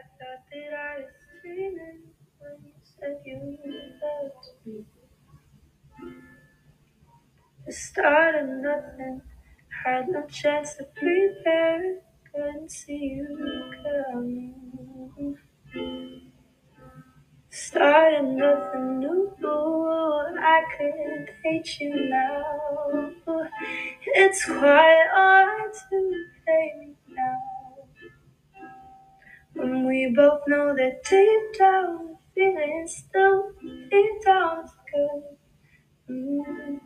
I thought that I was dreaming when you said you loved me. The start of nothing, had no chance to prepare. Couldn't see you coming. Start of nothing new, I could hate you now. It's quite hard When we both know that deep down, feeling still deep down good. Mm.